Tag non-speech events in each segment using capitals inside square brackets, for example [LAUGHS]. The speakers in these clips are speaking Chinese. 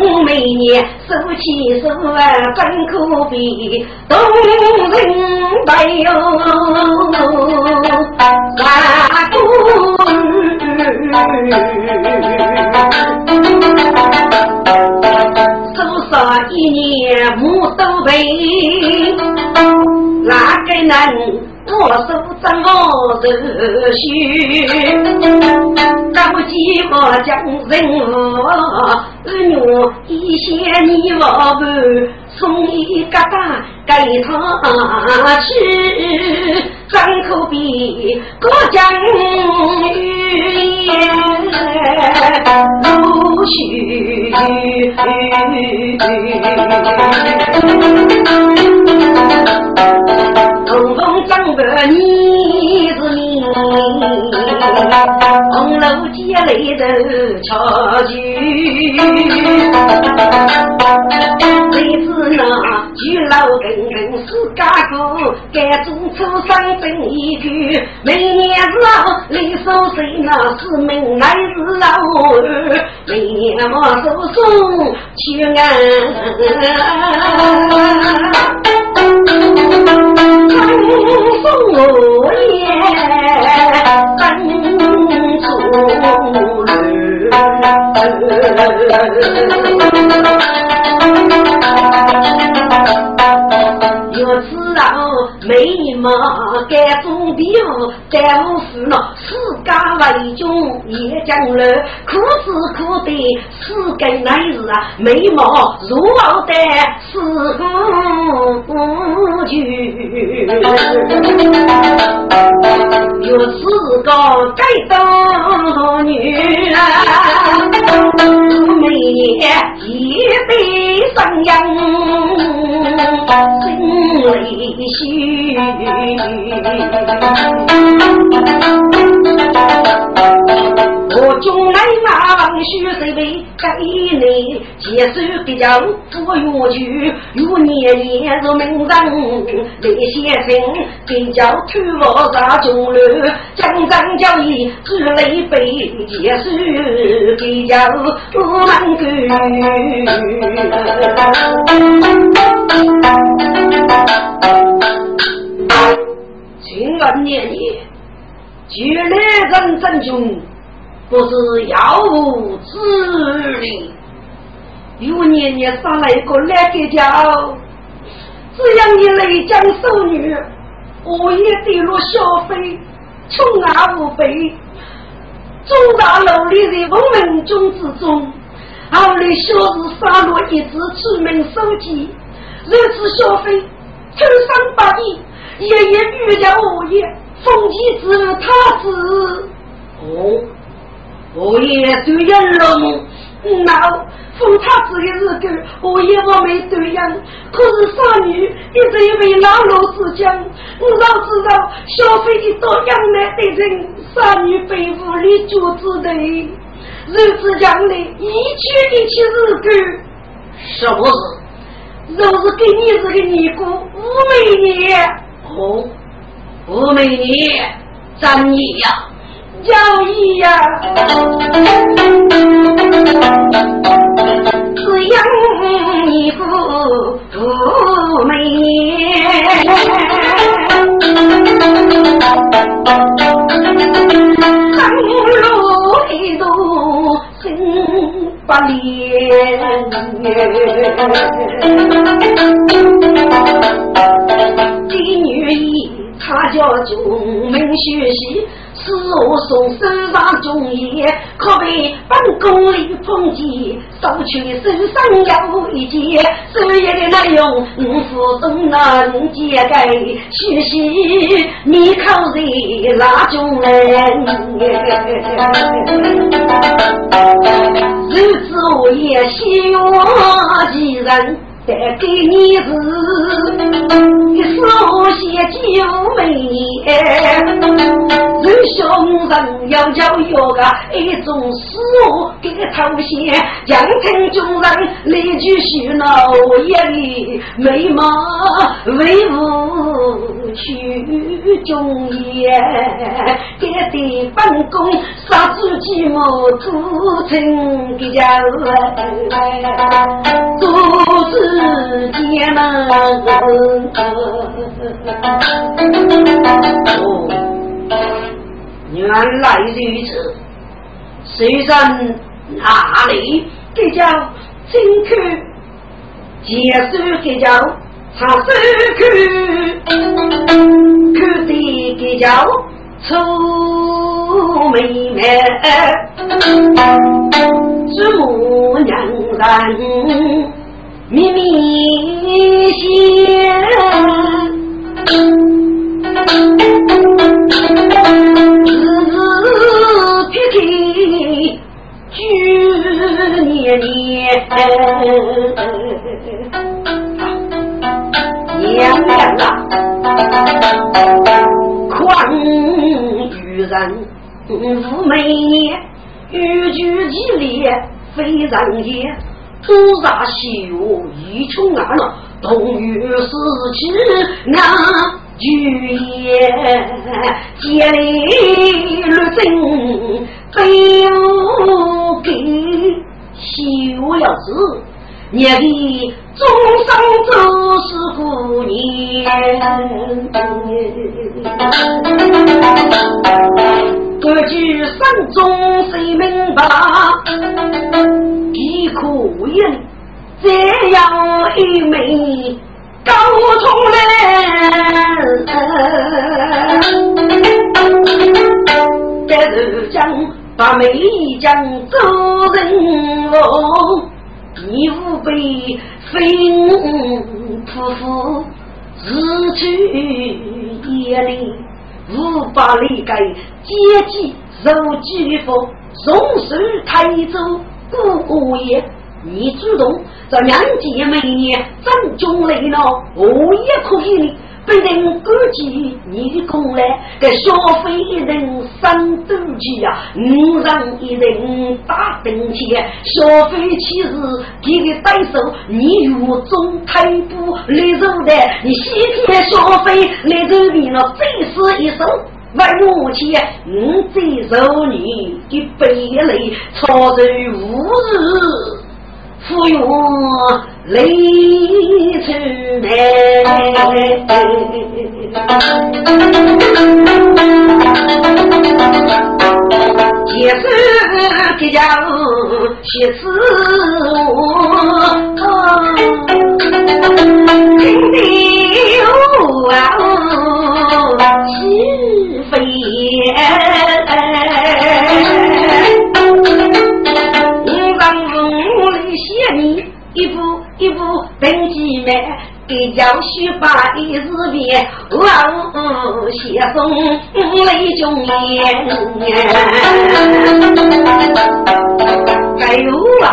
该种每年手起手啊真可比，动人不哟，大多少一年母都背，哪个能我手掌我热血？那么几个将人儿女一些你我伴，送一疙瘩给他吃，张口闭，各讲语言如许。东风张个你是你，红楼街里头巧聚，谁知那巨老根根是家姑，该做出生分一句，每年老李守谁那是命乃是老儿，每年我手送去安。[LAUGHS] 风落叶，灯烛有知道美貌该中标，该无事了，世家为君也将来，苦是苦的，世间乃是啊，美貌如傲的是无惧。有四个该当女啊，每年一对生养我中来马须谁为给你接受比较多越剧，有年年入名人那些人比较土我杀中流，江山交易只累被接受比较不能够。清安年年，举来人真穷。不是要无子力，有年年杀来一个来给家，只养你雷江少女，我也跌落消费，穷啊无悲，中大楼里的文文中之中，后来小日杀落一只出门手机，如此消费，头上八亿，爷爷女家我也，风气之他子哦。我也对养了，那封他子的日子，我也我没对养。可是少女一直以为老老之讲，我早知道消费的多养来的人，少女被屋里就子的，日子将来一去一去日子，是不是？若是给你这个尼姑五美女，哦，五美女，咱你呀。交易呀，只养一副富美。年，不连，[LAUGHS] 妓女一，她叫中门学习。此我送手上中爷，可被本宫里封记，收取身上要一件，所有的内容五府东能解开，许西你口在那中人，日子我也希望几人。带给你是一手写酒美，人兄人要叫有个一种事物给头衔，江城中人立句许闹眼里眉毛威武去中言，给的本宫杀猪鸡毛煮成个家都是。世间门，哦，原来如此。虽然哪里比较辛苦，结束比较他是看看的比较愁眉眉，祖母娘人。秘密无美年，欲举其烈非常也。土煞秀，一穷二老，同于死期难聚也。家里如今非有给修了子，你的终生都是苦年。各句山中谁明白？一可言，这样一枚高通人，这是将把美将走人哦，你无被分夫妇日去夜里，无法理解阶级受欺负，从手抬走。姑爷，你主动在两姐妹年争中来了，我也可以呢。不能估计你的功来，给消费一人三斗气呀，五人一人打灯钱，消费起时给个单手，你如中太步来走的，你西天消费来走的了，最是一手。为母亲，我再受你的悲泪，操着无日抚养泪出来。结束的家务，写词我，听得啊，心。飞燕，五丈五里写你一步一步登几迈，给教书把一字别，我写送雷中言。该有啊，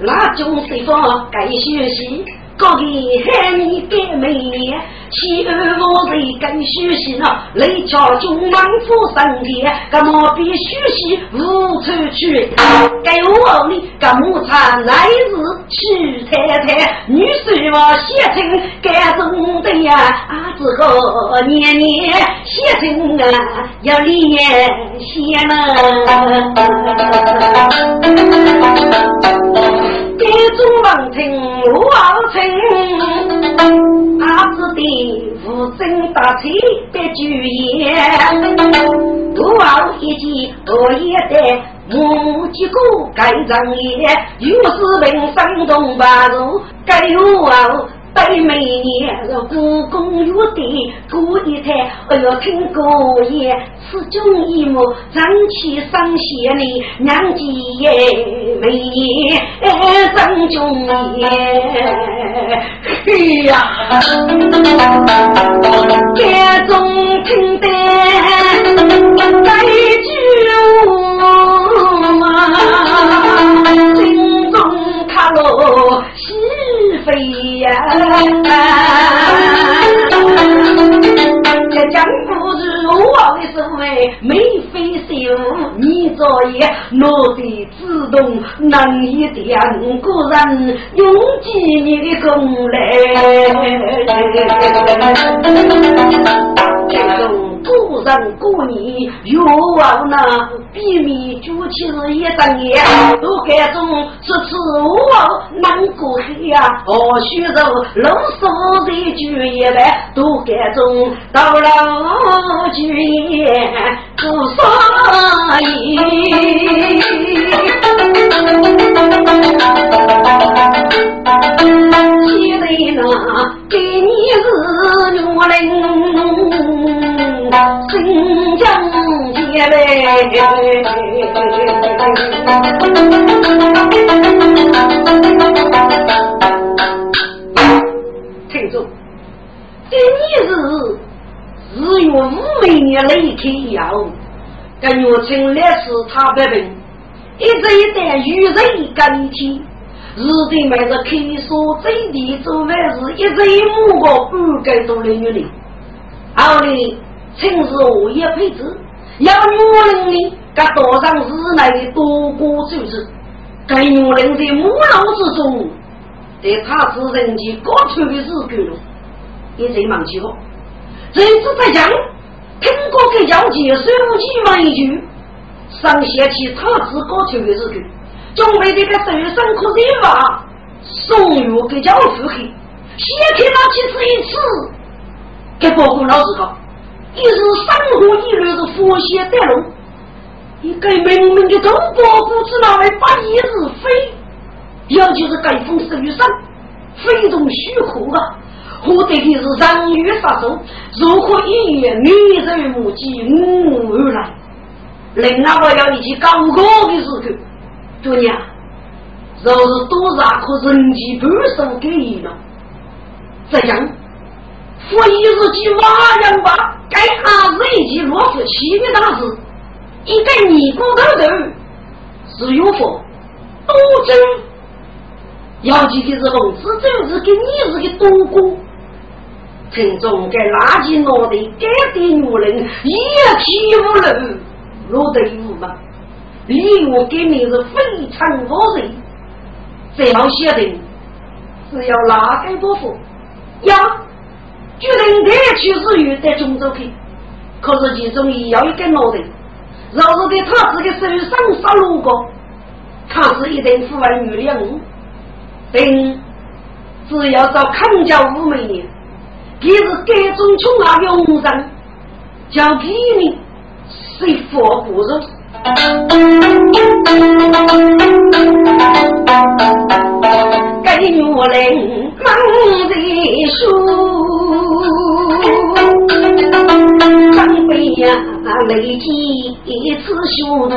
那种地方该学习。高给喊你给美年，妻儿我在跟学习呢，雷桥中忙夫生天，干么必学习无处去？给我的干么产来日娶太太，女婿我写成干中的呀，啊这个年年写成啊要连写了。给中王听王听。阿子的无声大气的剧言，多熬一记多一代，母鸡哥盖上也，又是人生东八路，该有啊对每年是故宫有的过一台，哎呦听歌也 [LAUGHS] 此中一幕，长期上线的娘姐每年正中年，哎呀，这种听得非呀。这江湖如我的所谓眉飞色舞，你作业落得自动能一点，个人用尽你的功来。[LAUGHS] 故人故你，愿望那比米煮起是一张眼，都该种吃吃我难过黑呀，何须受老少的酒一来，都该中到老君做生意。现在呢，给你是女人。新疆姐妹，听住，今年是日月五每年雷开阳，跟月清烈士他百病，一直一代雨人干天，日的买着开锁最低做饭是一直一亩个半盖多的女人，后里。趁是我也配置，要女人呢，该多上日来的多过周日，该女人的母老之中，在他是人间高处的日子了，也最忙起了。这次在讲，听过给交接水务局嘛一句，上学期他是高处的日子，准备这个手上可以把送入给交付去，写开那去是一次，给报告老师讲。一是生活一律是佛系带路，一个明明的中国不知哪来把一日飞，尤其是盖风十雨山，非同虚空啊！我得的是人欲杀手，如何一夜女人目击我而来？另外我要一起高高的时候，姑娘，若是多少可人机半生给你了，这样。我一日记瓦样吧，该阿日一记落夫七的大事，一个尼姑头头是有佛，多真。要记的是龙子真是跟你是个多过，群众该垃圾脑袋该的女人一气无能，落得无嘛？礼物给你是非常多人，这样写的是要哪个多福呀？决定带去日月在中州去，可是其中也要一个脑袋，若是在他自己手上杀路过，他是一定富万女人。等只要找康家五美年，他是该种穷阿勇人，交给你谁佛不入？该女人忙在书。张飞呀，累积一次修路，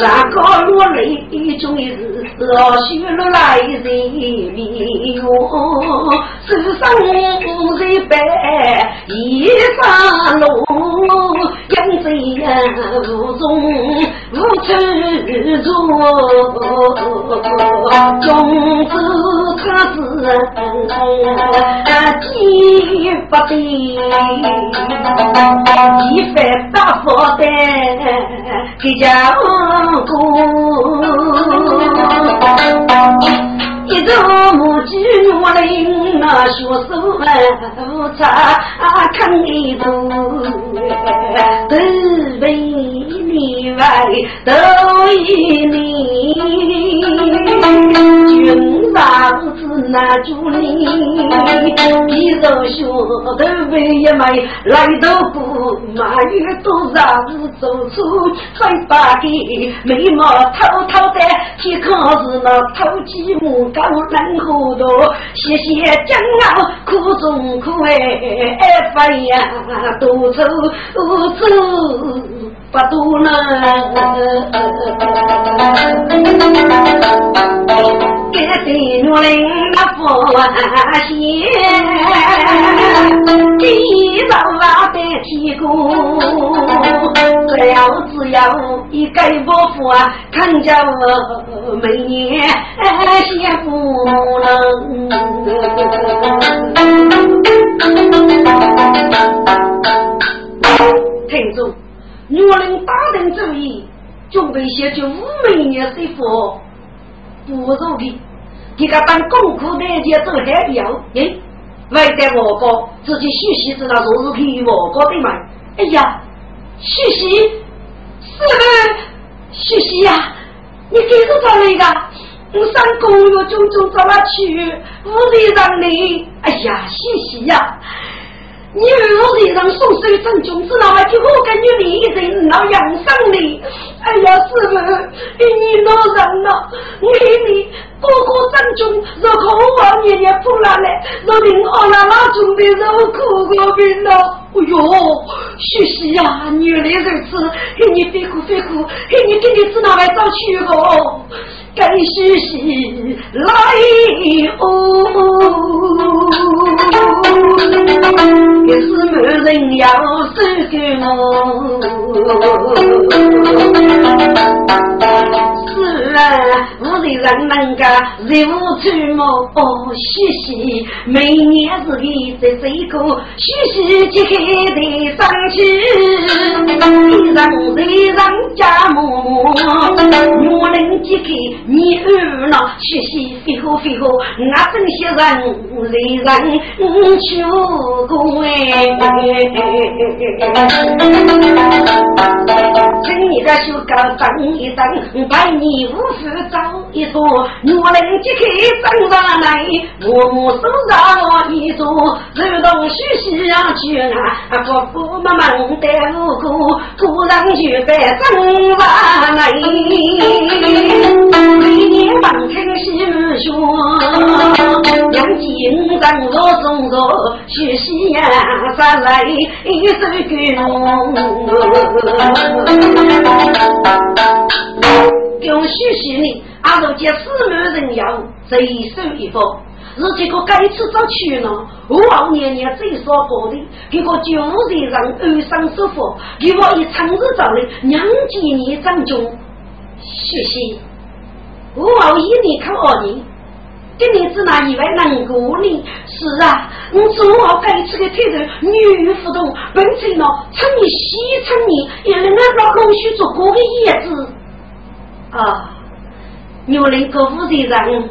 三个落泪终是老许落来人哟，世上人白一山路，养贼呀无中无处住，总之他是。几不得，几番大佛的给家过，一头母鸡我领那学手不差看一头，都为你外都为你，君上子那祝你，一手小头背一枚，来头不马玉多少日走出，再把个眉毛偷偷的，去考试那偷鸡母高能糊涂，谢谢煎熬苦中苦哎哎飞呀，多愁多愁不多呢。给对女人那福气，一早啊白提过，只要只要一盖伯父啊，看着每年幸福能。听住，女人打定主意，准备写就五每年媳妇。不如的，你个当功课那些做还有，哎，外在我国自己学习知道做是可以我国的嘛？哎呀，学习是不学习呀？你给是找那个？我上公园种种找他去，屋里让你，哎呀，学习呀！你如人送水正君子，那么就我跟你离人那养生你。哎呀，师傅，你老人了，我你哥哥正君，若可我年年不拿来，若令我那那种的肉苦过病了。哎呦，学习呀，原来如此，给你费苦费苦，给你给你只拿来找去哦。该学习来哦，也是没人要收给我。我的人能个任务出没哦，学习每年是个在这个学习揭开的上去，一人一人家母，我能揭开你二老学习飞好飞好，我真些人人人求过哎，请你个修高等一等，拜你五。是找一座，我能揭开张上来，我母手上一座，如同许西啊去啊，婆婆妈妈带无辜，突然就在张上来，金张我中着，许西呀上来一手给给我学习呢，阿如见四门人妖，贼手一方，是这个该次早去呢。我往年年最少过的，给个九人让安生舒服，给我一长日早的娘几年长中学习。我往一年看二年，今年只拿一万能过呢。是啊，我做我该次的推人女互动，本身呢，趁你西趁你，也能让龙须做过的叶子。啊，女人各负责任，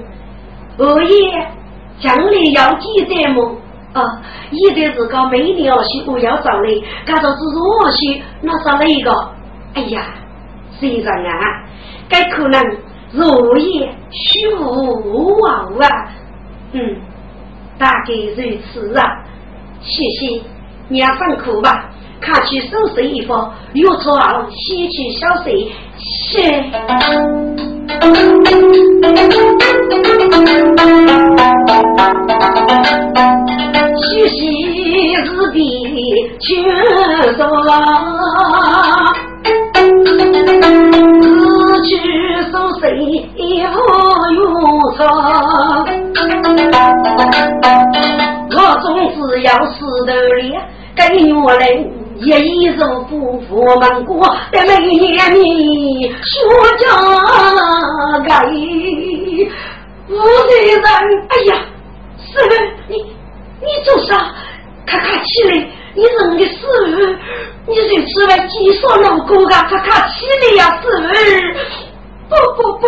我也将来要记得么？啊，一定是个每年要去不要找嘞，干到是我去，那少了一个。哎呀，先生啊，该可能若也虚无无望啊，嗯，大概如此啊。谢谢，你要上课吧。看去收拾衣服，又错后洗去小水，是。洗洗日比全说，去收拾衣服又错，我总是要死的脸给我来。一一受不佛门过，在每年你说家该无罪人。哎呀，师傅，你你做啥？看看起来，你人的师傅，你这是来计算老公啊？看看起来呀，师傅，不不不，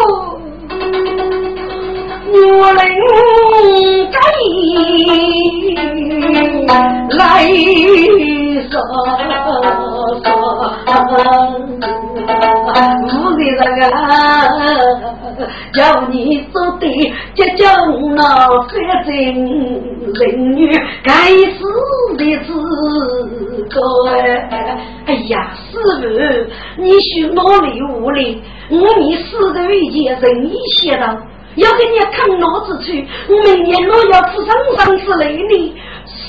我来该来。说说，不给那个。叫你做的这叫那反正人女该死的自个哎呀，师傅，你许努力无力，我你死的一件仁义写道，要给你看脑子去，我明年我要付上上之类的。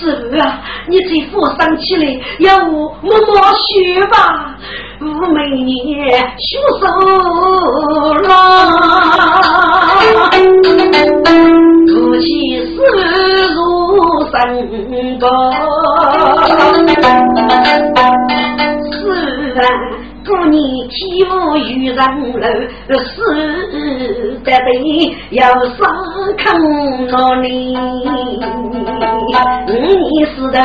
师傅啊，你这扶上起来，要我默默学吧。我每年学手了，夫妻死如山高，过年起舞遇人楼，死得得要上坑那里。五年时头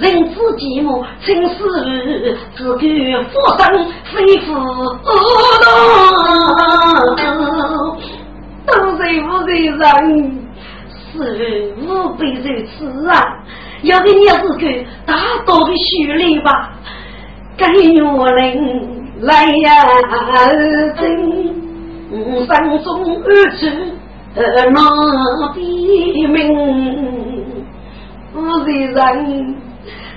人子寂寞，青丝只管佛生飞赴都是无人人，是无辈如此啊！要给你是个大道的修理吧，该女人。来呀，真山中儿子那比名，不是人，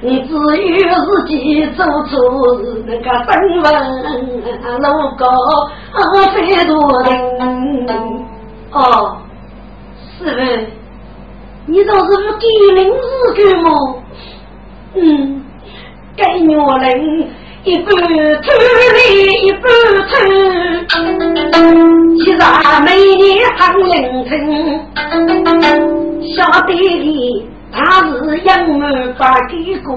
只有自己做出那个身份，路高飞多人。哦，是不？你倒是不给零日干么？嗯，给女人。一半偷来一半偷，其实每年很认真。晓得的，他是养儿把给过，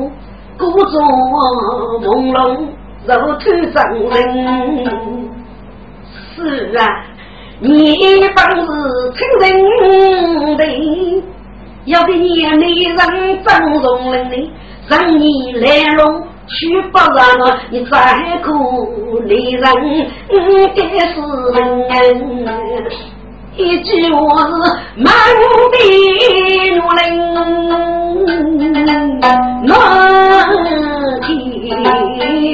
故作朦胧，肉头真人。是啊，你本是亲人的，要给年内人整容了呢，让你来弄。去不让我，你再苦离人，该是人。一句话是满地怒人，难开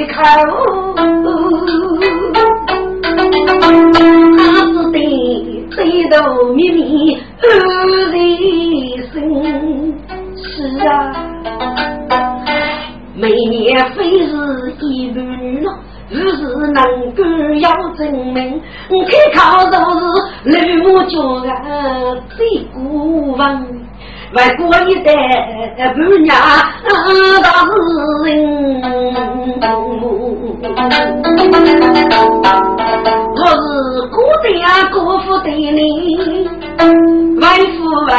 口。他是对对头秘密二人生，是啊。每年非是一男女于是能够要证明，我开考都是绿木脚的最过分，外国一代半娘大人，我是孤单孤苦的你，为父为。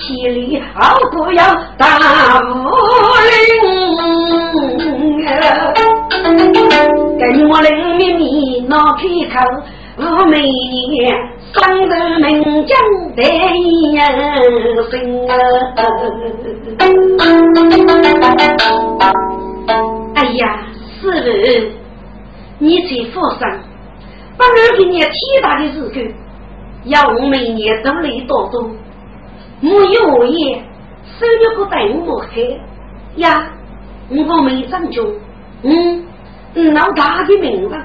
千里好不要大武林，跟我林秘密闹开口，五美年上头名将得人心哎呀，师傅，你在佛山，不然给你天大的事干，要我每年都来多多。没有我也，收了个带我黑呀！我没长中，嗯，老大的名分，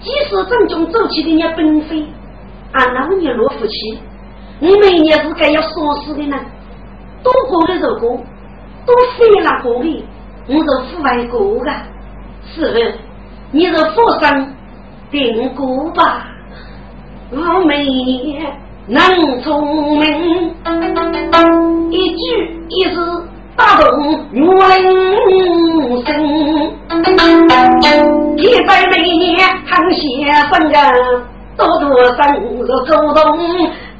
即使长中走起的也本非，俺老年落福气，我每年是该要说死的呢，多过的如果多费了过的，我是父外过的，是不？你是佛生定过吧？我每年。能聪明，一句一字打动女人心。一百每年看先生啊，多多生日走动，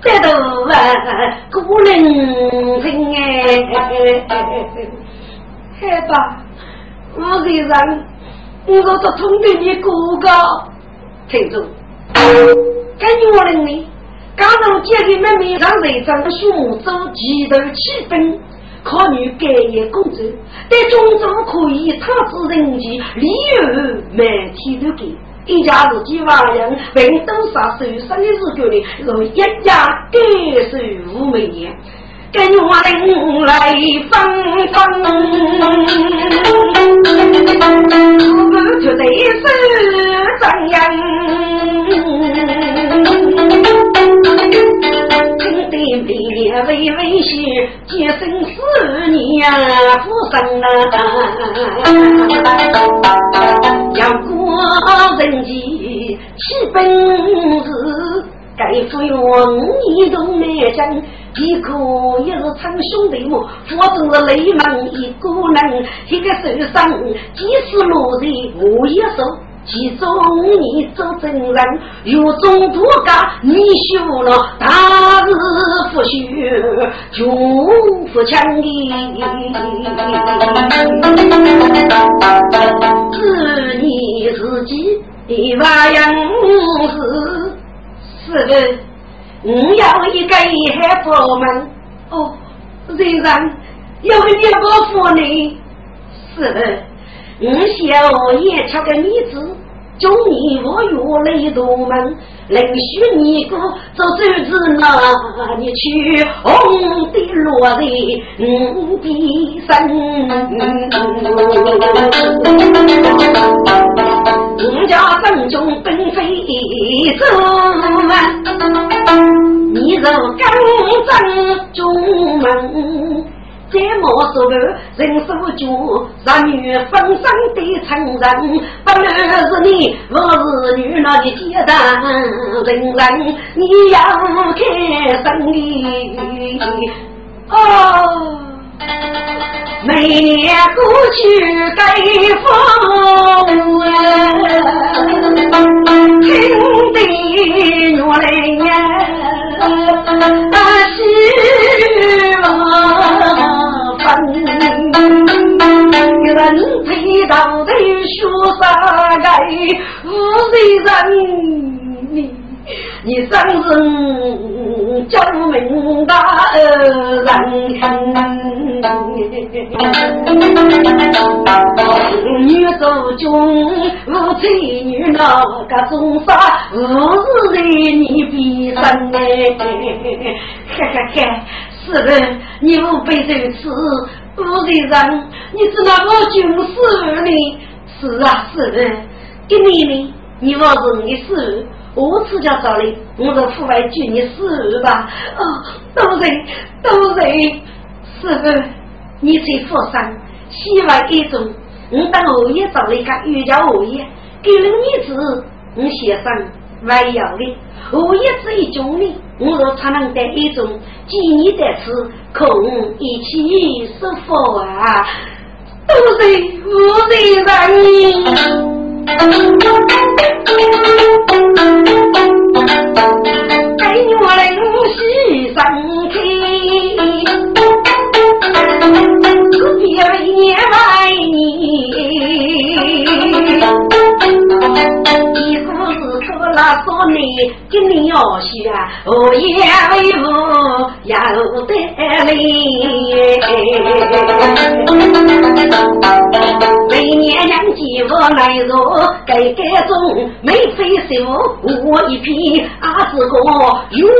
这都啊古人情哎。害爸，我这人，我都通给你哥哥，听着，跟女人呢？刚从姐给妹妹上队长胸州齐头起分，考女改业工作，但中州可以他知人情，理由每天都给。一家是几万人，平多少受生的日久呢，一家单手无美年。跟我人来分分，我们就得是怎样？听得明年微微喜，今生是，不生了。用你都难讲。一个也是称兄弟嘛，我正是雷门一个人，一个手上即使落在我一手，其中你做证人，有中途家你修了，大日不休，就不强的，是你自己的娃样是是的。我要一个海佛门哦，虽然有一个妇女是的，我小也吃个米子，中你我有雷多门，能许你个做周子那，你去红的落在我的身，我家正中本非走你若刚正中门，这么说个人手脚，男女分身的成人，不论是你我是女那的阶段人人，你要开生意。哦。每年过去对风听得我来呀，希望分人陪到的说啥个无人，你真是救命大人。女做中无才女那个中杀，无是在你边上哎，嘿嘿嘿，是的，你无被如此，无人人，你是那个军事呢？是啊，是的，给你呢，你我是你事，我自家找的，我在户外救你事吧？啊，都是都是，是的。你在佛山，希望一种，我当我也找了一个瑜伽我也给了你子，我先生还要的，我也是一种的，我若才能得一种，今你在此，可一起说佛啊，都是无人给我来年来那说你今年要学，我也为我要得力。每年两季我来做，改改中没费手，我一批阿子哥，有日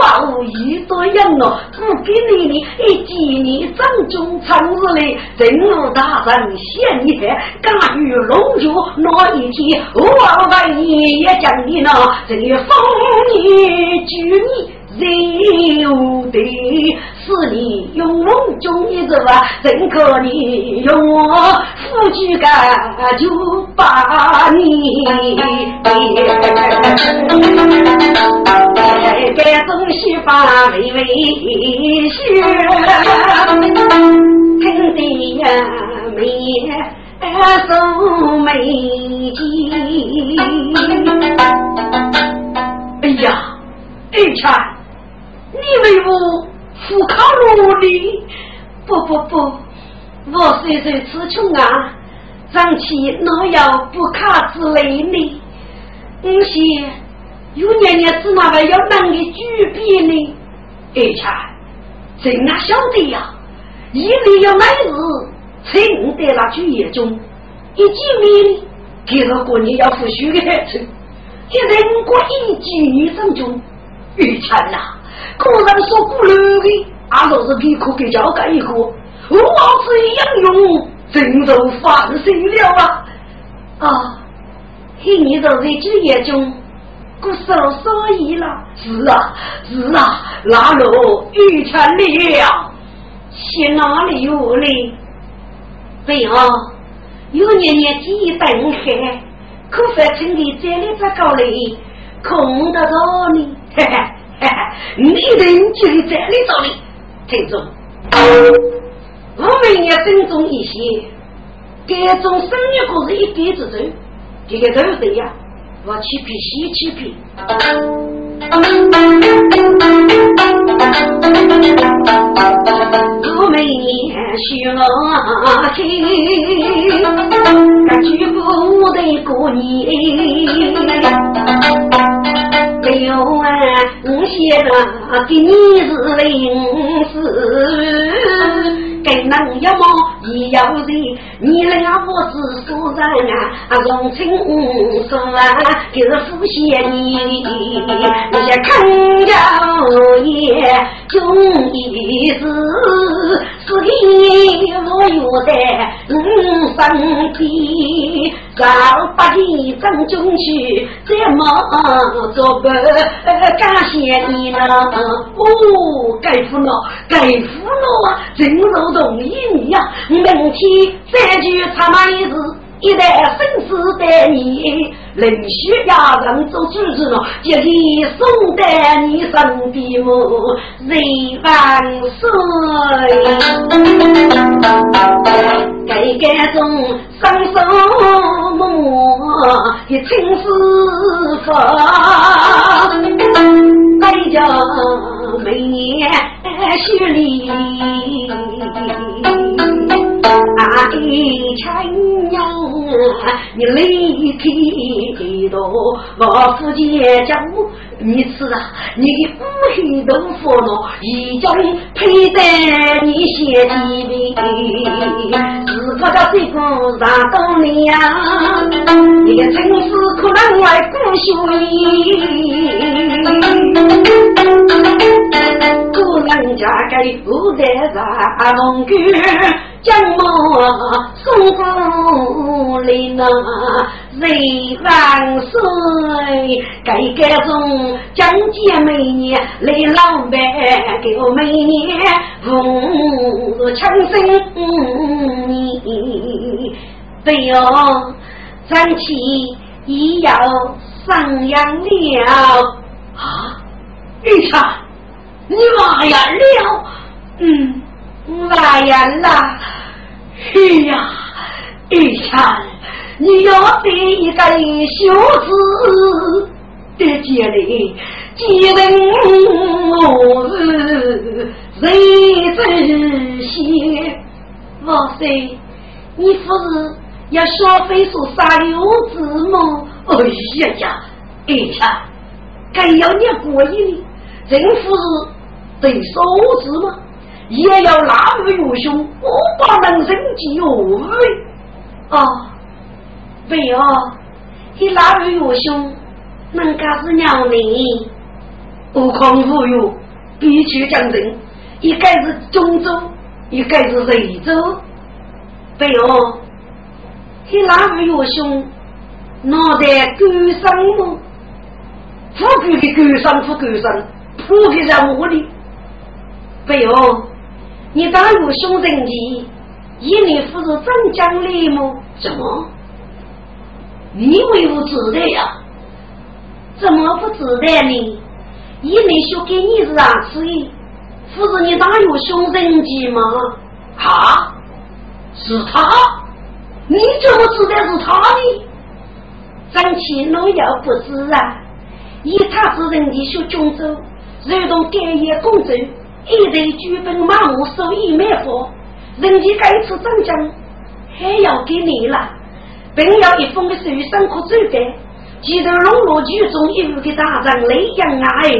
我一多人咯，不给你的一几年正中长日嘞，正如大人现你敢于龙角那一天，我为你也讲。你那这风雨俱你柔的，是你用梦中一个吧？怎可你用我夫君干就把你？该东西把微微学，肯定呀没。送美金。哎呀，二钱，你为我付考努力？不不不，我虽然词穷啊，长期哪有不卡之类呢？我些有年年子那个要能力举笔呢？二钱，真哪晓得呀？一定要来日。趁得那去夜中，一见面，给了过年要付许的孩子，这人过一几女生中，玉成呐，果然说过路的，俺都是皮可给交给一个，我是杨勇，真都放心了啊！啊，一年都在这夜中，过受所以了，是啊是啊，那路玉成了，去哪里有哩？对哦，有年年第一等，可凡趁你这里这高嘞，空得着你，嘿嘿嘿，你人就在里找你，听众，我们也尊重一些，各种生意可是一点之走，这个都是呀，我去皮西去皮。我每年许我亲，感觉不得过年。没有啊，我写的给你是临时。给能一毛一有人，你俩不知所人啊！荣情说啊，就是敷衍你，那些坑家也终一是是给我有的嗯身体。让八弟正中去，怎么做不感谢你呢？哦，该服了，该服了啊！真如同意你呀，明天再去他妈一日。一代生死待你，临需家人做主子了，就你送在你身边么？人万岁！该该中双手摸的青丝发，带着每年雪里。阿爹亲娘，你离开多，我夫妻家务，你吃啊，你的五黑豆腐咯，已经配在你先几里，是不个这个上到你呀，你的城市可能外不秀丽，姑娘家给不得啥龙哥。将我送过来那人万岁，该该中将姐妹年来老板给我每年红枪声，你对哦，咱起已要上阳了啊！玉茶，你妈呀了，嗯。来呀啦！哎呀，玉强，你要得一个小子的家里，既能我是谁知些？哇塞，你不是要消费说啥六子吗？哎呀呀，玉强，该要你过瘾的，政府是对数字吗？也要拉入岳兄，我把能生计何为？哦，对哦，你拉入岳兄，能干是娘呢？悟空无有，必须讲真，一个是中州，一个是瑞州。对哦，你拉入岳兄，脑袋够生吗？富贵的够深，富够深，普遍在我的。对哦。你打入凶人计，一年不是真奖励吗？怎么？你为何知道呀？怎么不知道呢？一年说给你是啥子？不是你打入凶人计吗？啊？是他？你怎么知道是他呢？张起农药不知啊？以他之人的学军州，如同干业公主。一人举本马目收益满佛，人家该次涨奖还要给你了，并要一封的书上可走的，记得笼络剧中一路的大将雷阳啊哎，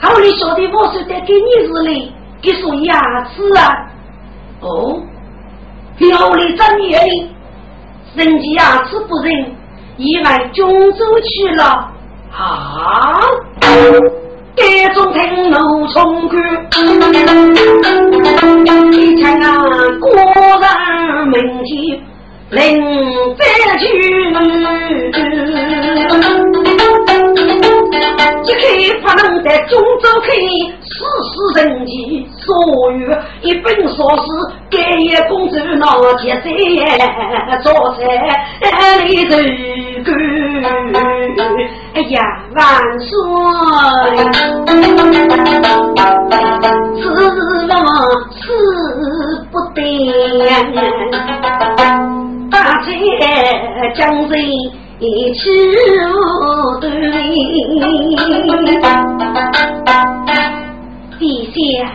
后来晓得我是得给你日嘞，给送牙齿啊，哦，要来怎样的？人家牙齿不认，意外中州去了。啊。这种听路冲去，一看啊，果然名气令再一开不能在中州开，世事人情，所有一本说是盖业公主闹天灾，做菜里头干，哎呀，万岁！此我死不得，大寨将人吃无对。陛下，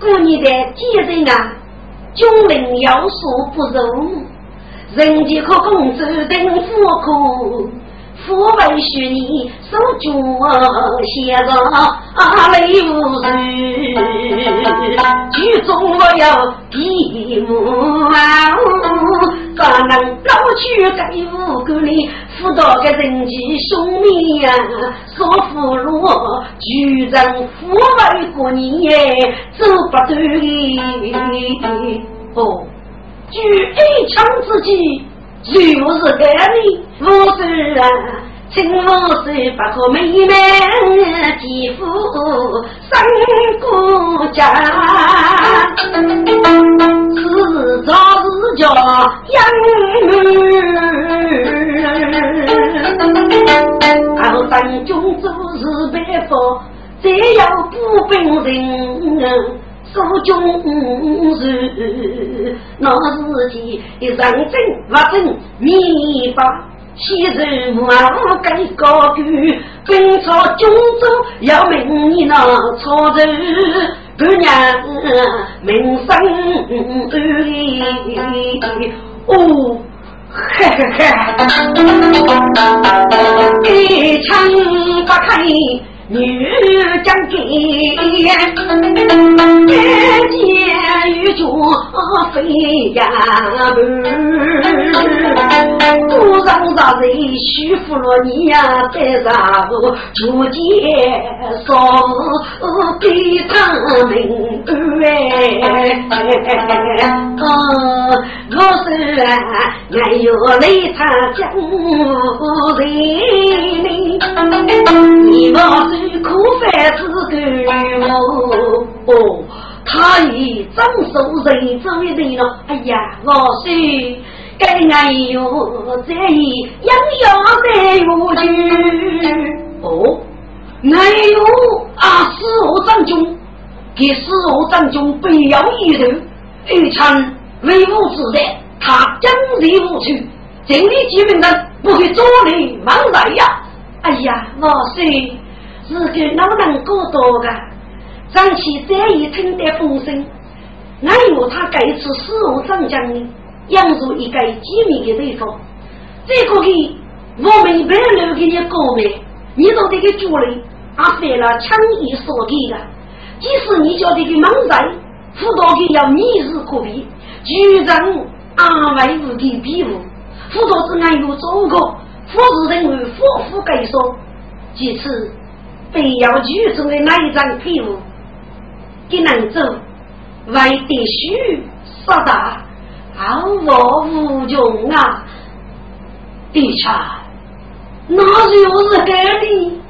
过年的节日啊，军令要素不容，人间可共走登富苦。父为许你守住先生泪无语，剧中我要闭目啊！怎能老去该无辜里辅导个人际兄妹呀？说俘虏居人父为过年走不对哦，举一枪之际。就是这里，我是啊，请我是不可美满肌肤生国家，是早是叫养儿，后三军做事白发，再要不本人。苏军是那时期一上阵不正，灭霸西人无改高举，本朝军中要命你那朝臣，姑娘名声安。哦，嘿嘿嘿，一枪不开。女将军，眼见玉脚飞呀步，不让让人屈服了你呀，再让我逐渐说给他们哎，我是俺有泪他将人，你我是。苦饭子干哦，他已长寿人走一人了。哎呀，老孙，该俺哟在意养要在有去。哦，俺哟啊，四我长军，给四我长军背要一人，一场威武之战，他将力无去，这里居民人不会坐立忘来呀。哎呀，老孙。是个老能过多个，长期在意听得风声，俺有他这一次死无长江呢，养入一个机密的地方。这个给我们白留给你告白，你都得给主人，他犯了强硬所给的。即使你叫这个猛人，辅导给要逆日可比，局长安慰无给庇护，辅导是俺有做过，副是认为夫妇该说，其次。非要举中的那一张皮肤，给能走，为的须说大，好我无穷啊！地下，那又是个的？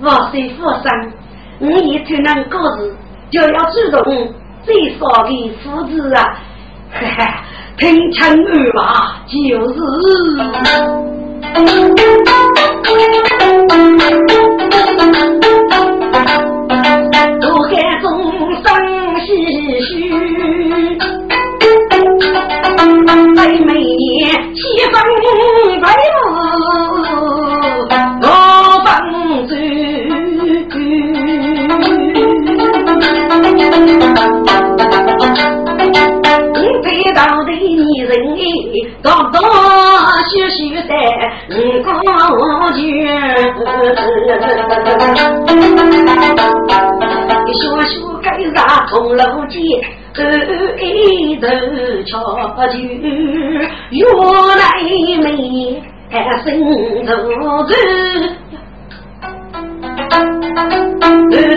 我是富商，你一听那个字，就要主动最少的父子啊！哈哈，听成二吧，就是。怒海高，的女人多多少少的高举，小小该上铜锣街，一头巧就原来美生如子。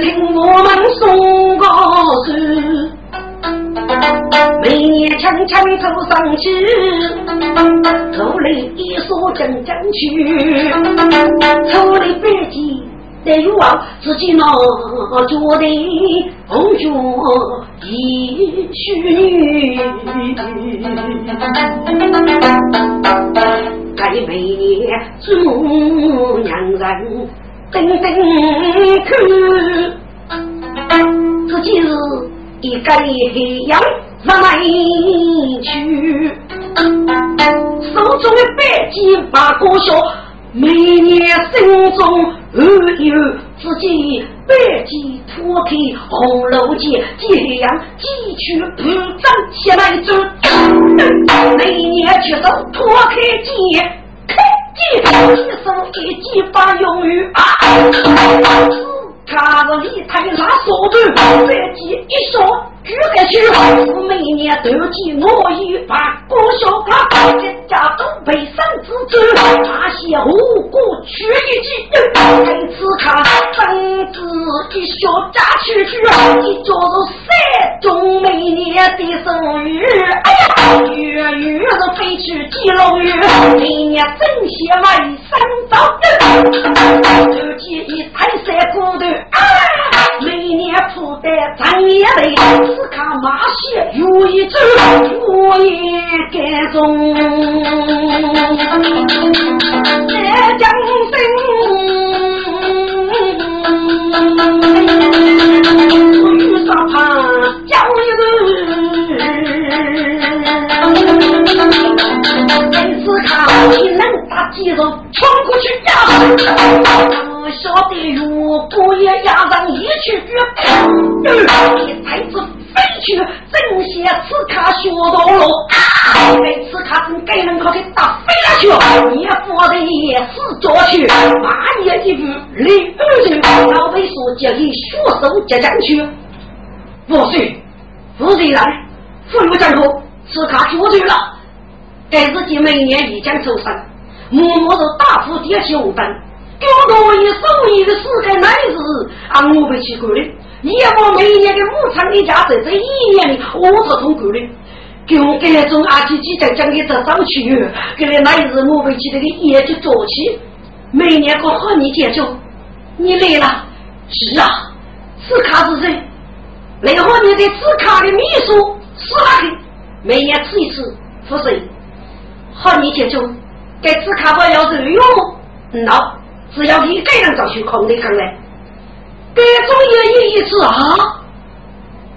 听我们说年轻轻走上去，头里一说真正去，头里白鸡在欲望自己那觉得红军一须女，该每年祝娘人等等看，自己是一个黑羊来去，手中的白鸡把歌笑，每年心中有自己。白鸡脱开红楼结，鸡羊鸡去不长起来走。每年却是脱开鸡，开鸡一手一鸡把用于啊。看着李太拉手头，白鸡一说。举个手，每年都记我一把郭小他全家都被三子子，那些无辜去一记，每次看三子一笑扎出去，一叫做三中每年的生日，哎呀，月月是飞去几龙月，每年正些为三早，就记一台三骨头，啊，每年铺的长也累。只看马鞋如一只，我也感动。这江生，雨沙旁叫一人。每次看你能打几肉冲过去呀！不晓得如果也压上一去绝，一才子。去正邪此卡学到了，被此卡从该门口给打飞了去，你夫人也是着去，马也一步离二人，老魏说叫你血手接将去。万岁，夫人来，父母战后，此卡绝对了。该自己每年一将抽身，默默是大夫点起红灯，给我多一手艺的四个男子，啊，我不去过的。也我每年的五场的家在这一年里，我是通过的。给我给那种阿姐姐在讲给这早去，给那那日我回去那个业绩做起，每年过好你结束，你来了？是啊，此卡是谁？那后你的此卡的秘书是哪个？每年吃一次，不是？好你结束，给此卡不要是用，喏，只要一个人找去空的看来。这种也意思啊！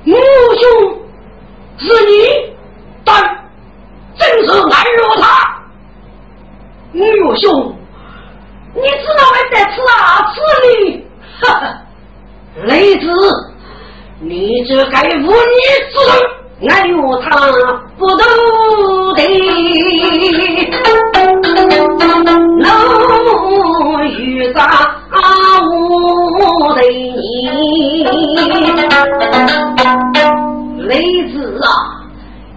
母兄是你，但正是爱若他。母兄，你知道我在吃啊？此里，哈哈，雷子，你这该无女子，爱若他不得，遇上。我对你，雷子啊，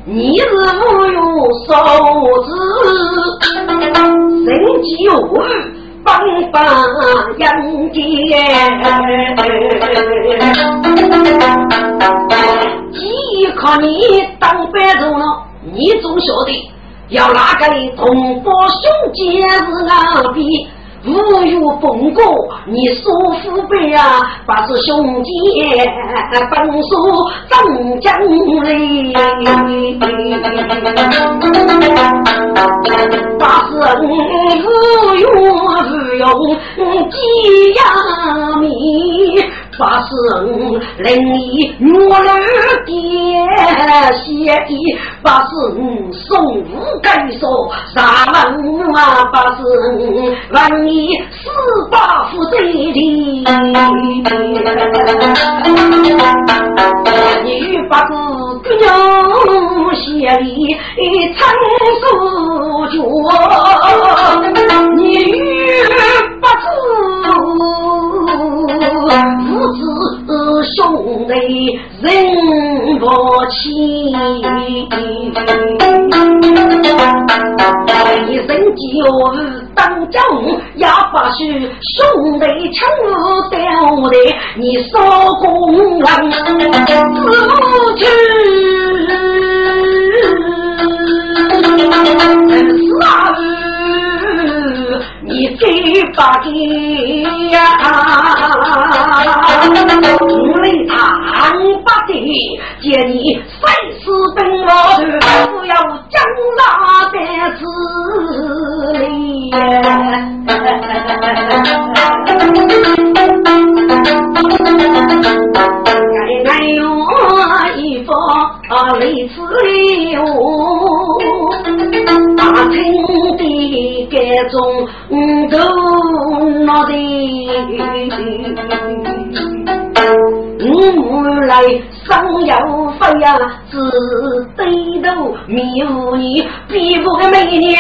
你是无用手指，神机无帮帮杨戬，既靠你当班主了，你总晓得要哪个同胞兄姐是哪比？无有风过，你说父辈啊，把是兄弟本属张江嘞，把是无用无用鸡呀米。八十五，零一月儿爹写的；八十五，送五该说啥门啊？八十五，万一四八负罪的。你八十个娘写的成书卷，你八十。父子兄弟人不亲，一生就是当家也不许兄弟抢我掉的，你少功劳自去。八戒呀，我来唐八戒，见你三世奔波的，不要将那的子里。啊，类似的我，大清的各种都。闹的。我来生有飞呀，只低头面无你，比不个美女心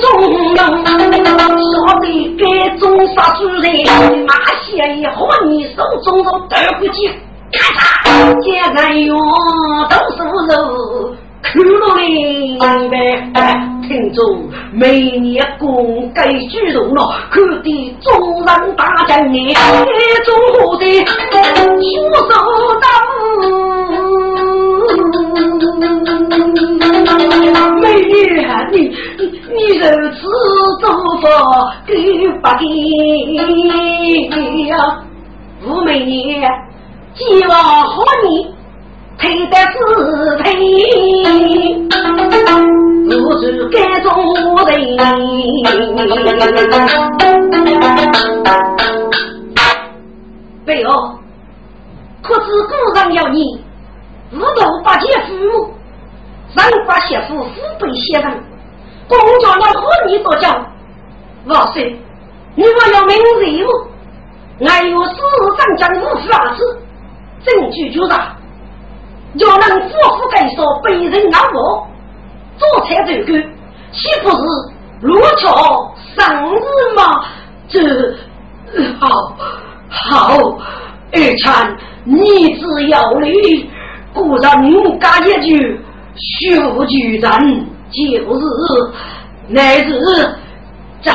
中浓。说的该种杀猪人，马些和你手中都得不起，咔嚓，接着用都是肉。看了明白，听众每年公该举动了，可得众人大将你一种何的出手刀。美女，你你你如此做法，给不给呀？吴美女，希望和你。配得是配，不知该做人。对哦，可知古人要你五斗八戒父母，让八媳妇父辈先生，公家要和你多讲。老孙，你我要明日务，俺有四上将五法子，证据就是。要能夫妇该说被人拿我做菜这个，岂不是如桥上日吗？这好好，二产你只要你固然干一句修举人，就是乃是在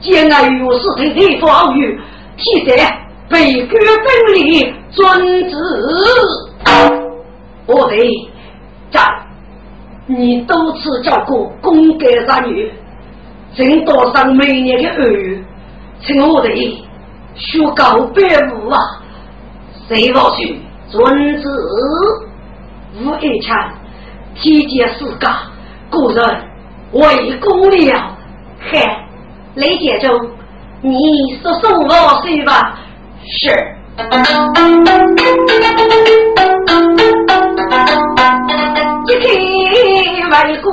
见爱有事的地方与替代被官本领尊子。我的在，你多次叫过公干三女，正多上每年的二月，请我的学高百五啊！谁老许尊子吴一强体检四个，个人为公了。嗨，雷姐中，你说送我谁吧？是。一开为国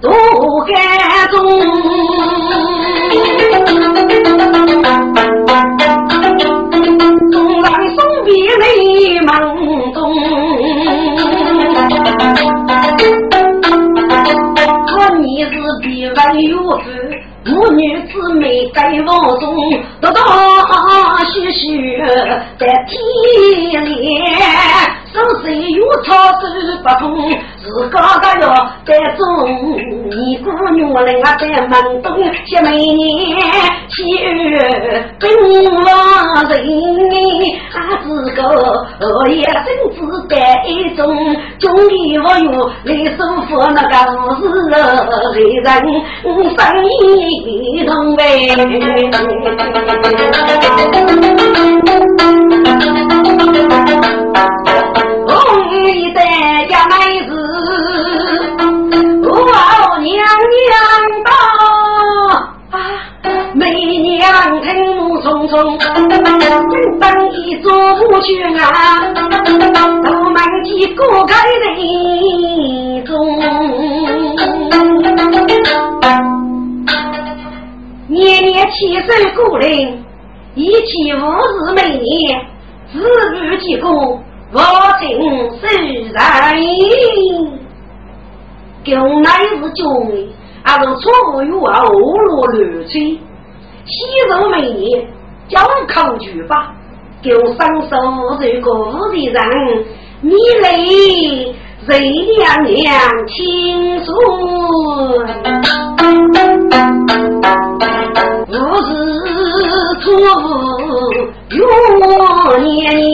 渡海中，东南送别泪梦中，可你是比万有福。母女姊妹在房中，多多许许在天里，手水有草手不通，自个个要在中。你姑娘人啊在门东，小美年七月跟我人，啊自个也真子在一种，终于我有来收服那个五十个人生意。一同呗，娘娘到，媚娘听怒匆匆，等一座不去啊，我们几个开人中。年年七岁故人，一起五日每年，自不结功，我请受人。公乃是中的，还是错与啊恶落乱吹，西肉每年叫口举吧，给我双手这个五的人，你来。谁娘娘亲孙，不是错误年年，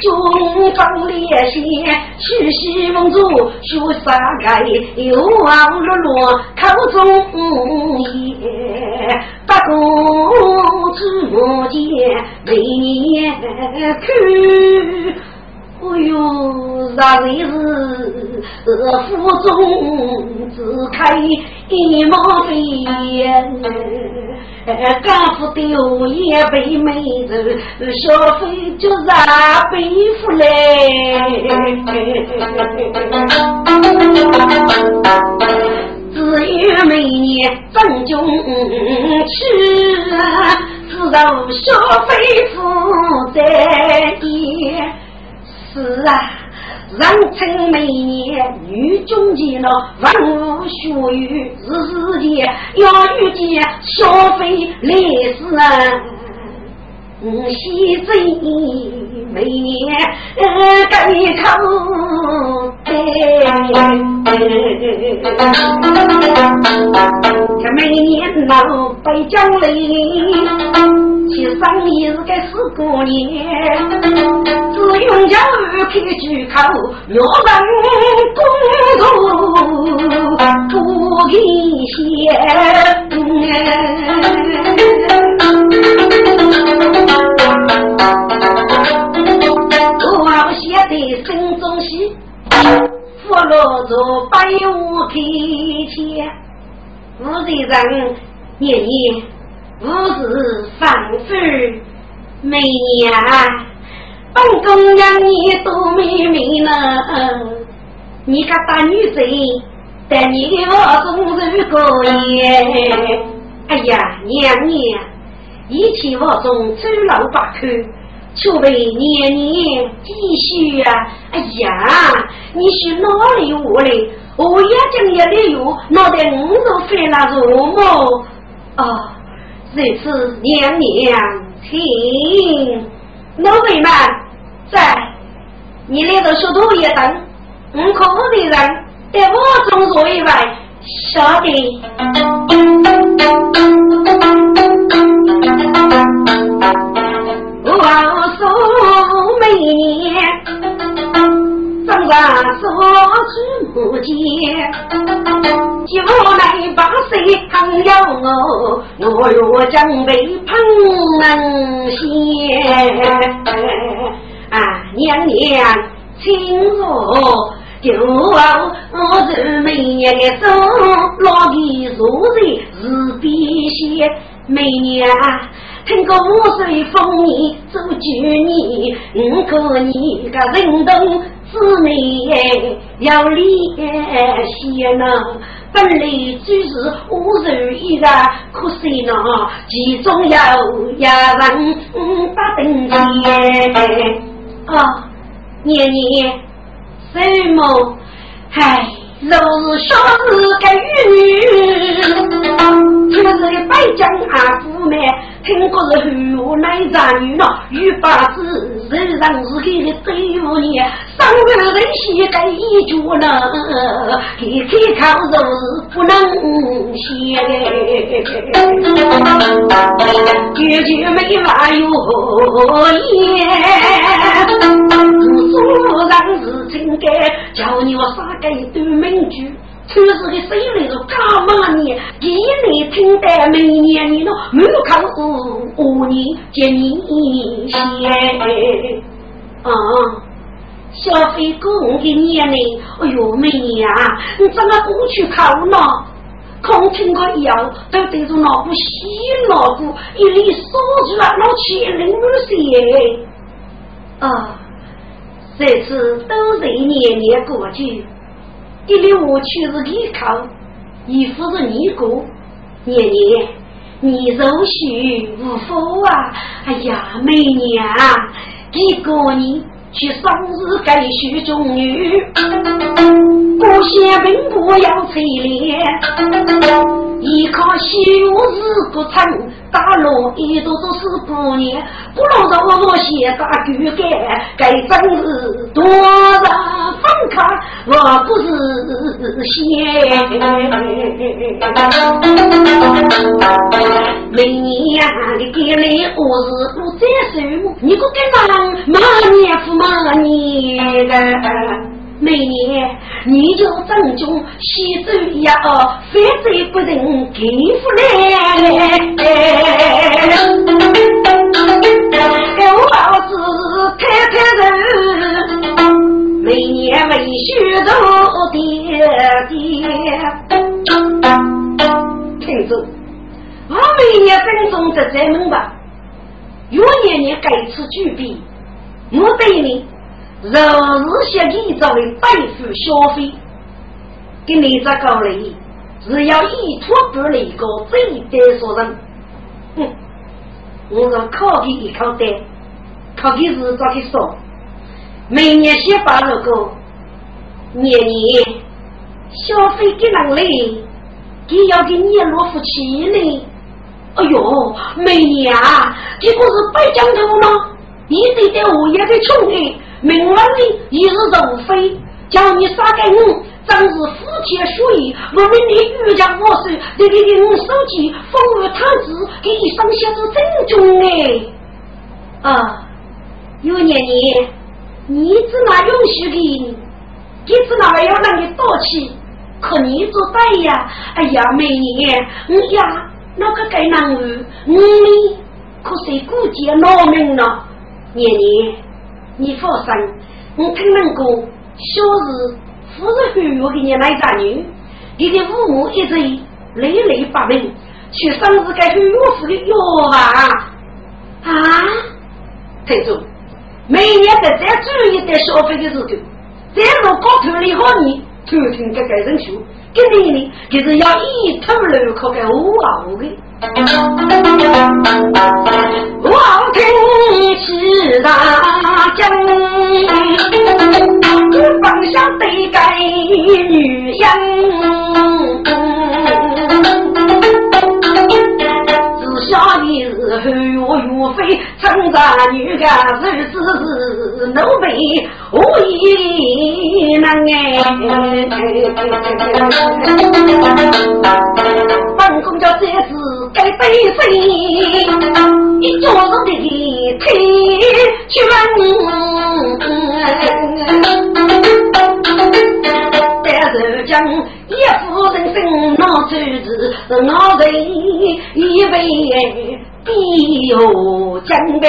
中方烈血，徐徐蒙住雪山盖，又望落落口中言，不过只我见眉眼看，哎呦，实在是府中只开一毛钱，干夫丢也被妹子，消费就是背负来。只有每年正中去，只受消费负债是啊。人称美年女中间了，万物学语日日间要遇见消费历史人，西镇每年该口这每年老北江里。其生意是个四过年，只用家儿开句口，要人公公不给钱。福禄着百无开钱，无的人年年。吾是丧夫，每年本宫娘你多美美呢。你个大女贼，在你的窝中是过夜。哎呀，娘娘，一起窝中走老八口，却为年年积蓄啊！哎呀，你是哪里我嘞？我眼睛也得有，脑袋五都飞了如毛哦。这次娘娘，请老辈们在你那个书读一等，五可五的人在我中坐一位，晓得。年。上山所去不见，就来把谁朋友我，我若将被碰能先。啊，娘娘，请坐。就我是每年的走，老的坐在是必先。每年听过五岁丰年做九年，五个你个人动。姊妹要联系呢，本来就是五人一个，可惜呢，其中有一人不登记。哦，年年什么？唉，若是小日个女，就是个白将阿姑妹。听过是后来长女了，玉八字人上是给的对付你，上个人写个一句呢，一开口就是不能写的，句没话有言，做人是情感，叫你我杀个一段名句。出事的谁来着？他妈你，一年听得每年你那门口五年接你先。啊，小飞哥，我的年龄，哎呦美女啊，你怎么不去考呢？空听个药，都对着脑部洗脑部，一里说出来老钱零些。啊，这次都是年年过去。一里我去是依靠，衣服是你过，年年你柔许无福啊！哎呀，美娘，一个人去生日该许中女，不嫌贫苦要凄怜，依靠修日不成，大路一朵都是姑娘，不如让我写大句改，该真是多少。分开，我不是仙。明年的给来我是不再收，你可给上马年复马年的。每年你就正中西周呀，非得不能给付嘞。给我儿子开开，每年为许多爹爹。听住，我每年正中这咱们吧，有年年改次巨币，没得呢。若是些你作为代付消费，给你这个嘞，是要依托不了一个最得所人。哼，我说考的一考的，考的是咋个说？每年先把那个年年。消费给人嘞，给要给你落夫妻呢。哎呦，没呀，这不是白讲头吗？你得在物业的穷的，明晚的一日无非，叫你杀给我，真是夫妻属意。我们的余家我手，这里的我手机，风雨探子，给你上写子正宗哎。啊，有年年，你只拿允许给你。你只那还要让你多气，可你做对呀！哎呀，美女，你呀，那个该男儿，你可是顾及老命了。年年，你放心，我听人讲，小时富是很有给你来嫁女，你的父母一直累累发病，去生日该去药府的药吧？啊，听住，每年在这注意点消费的时候。在路高头里和你偷听这个人说，一年呢就是要一头路靠个五毫的。我听是大将，方向得给女人。岳飞，称赞女个日子是奴婢无意难哎。本宫叫这次该背谁？一桌子的推去问。在浙江，一夫人生闹出子，我人以为必有将备。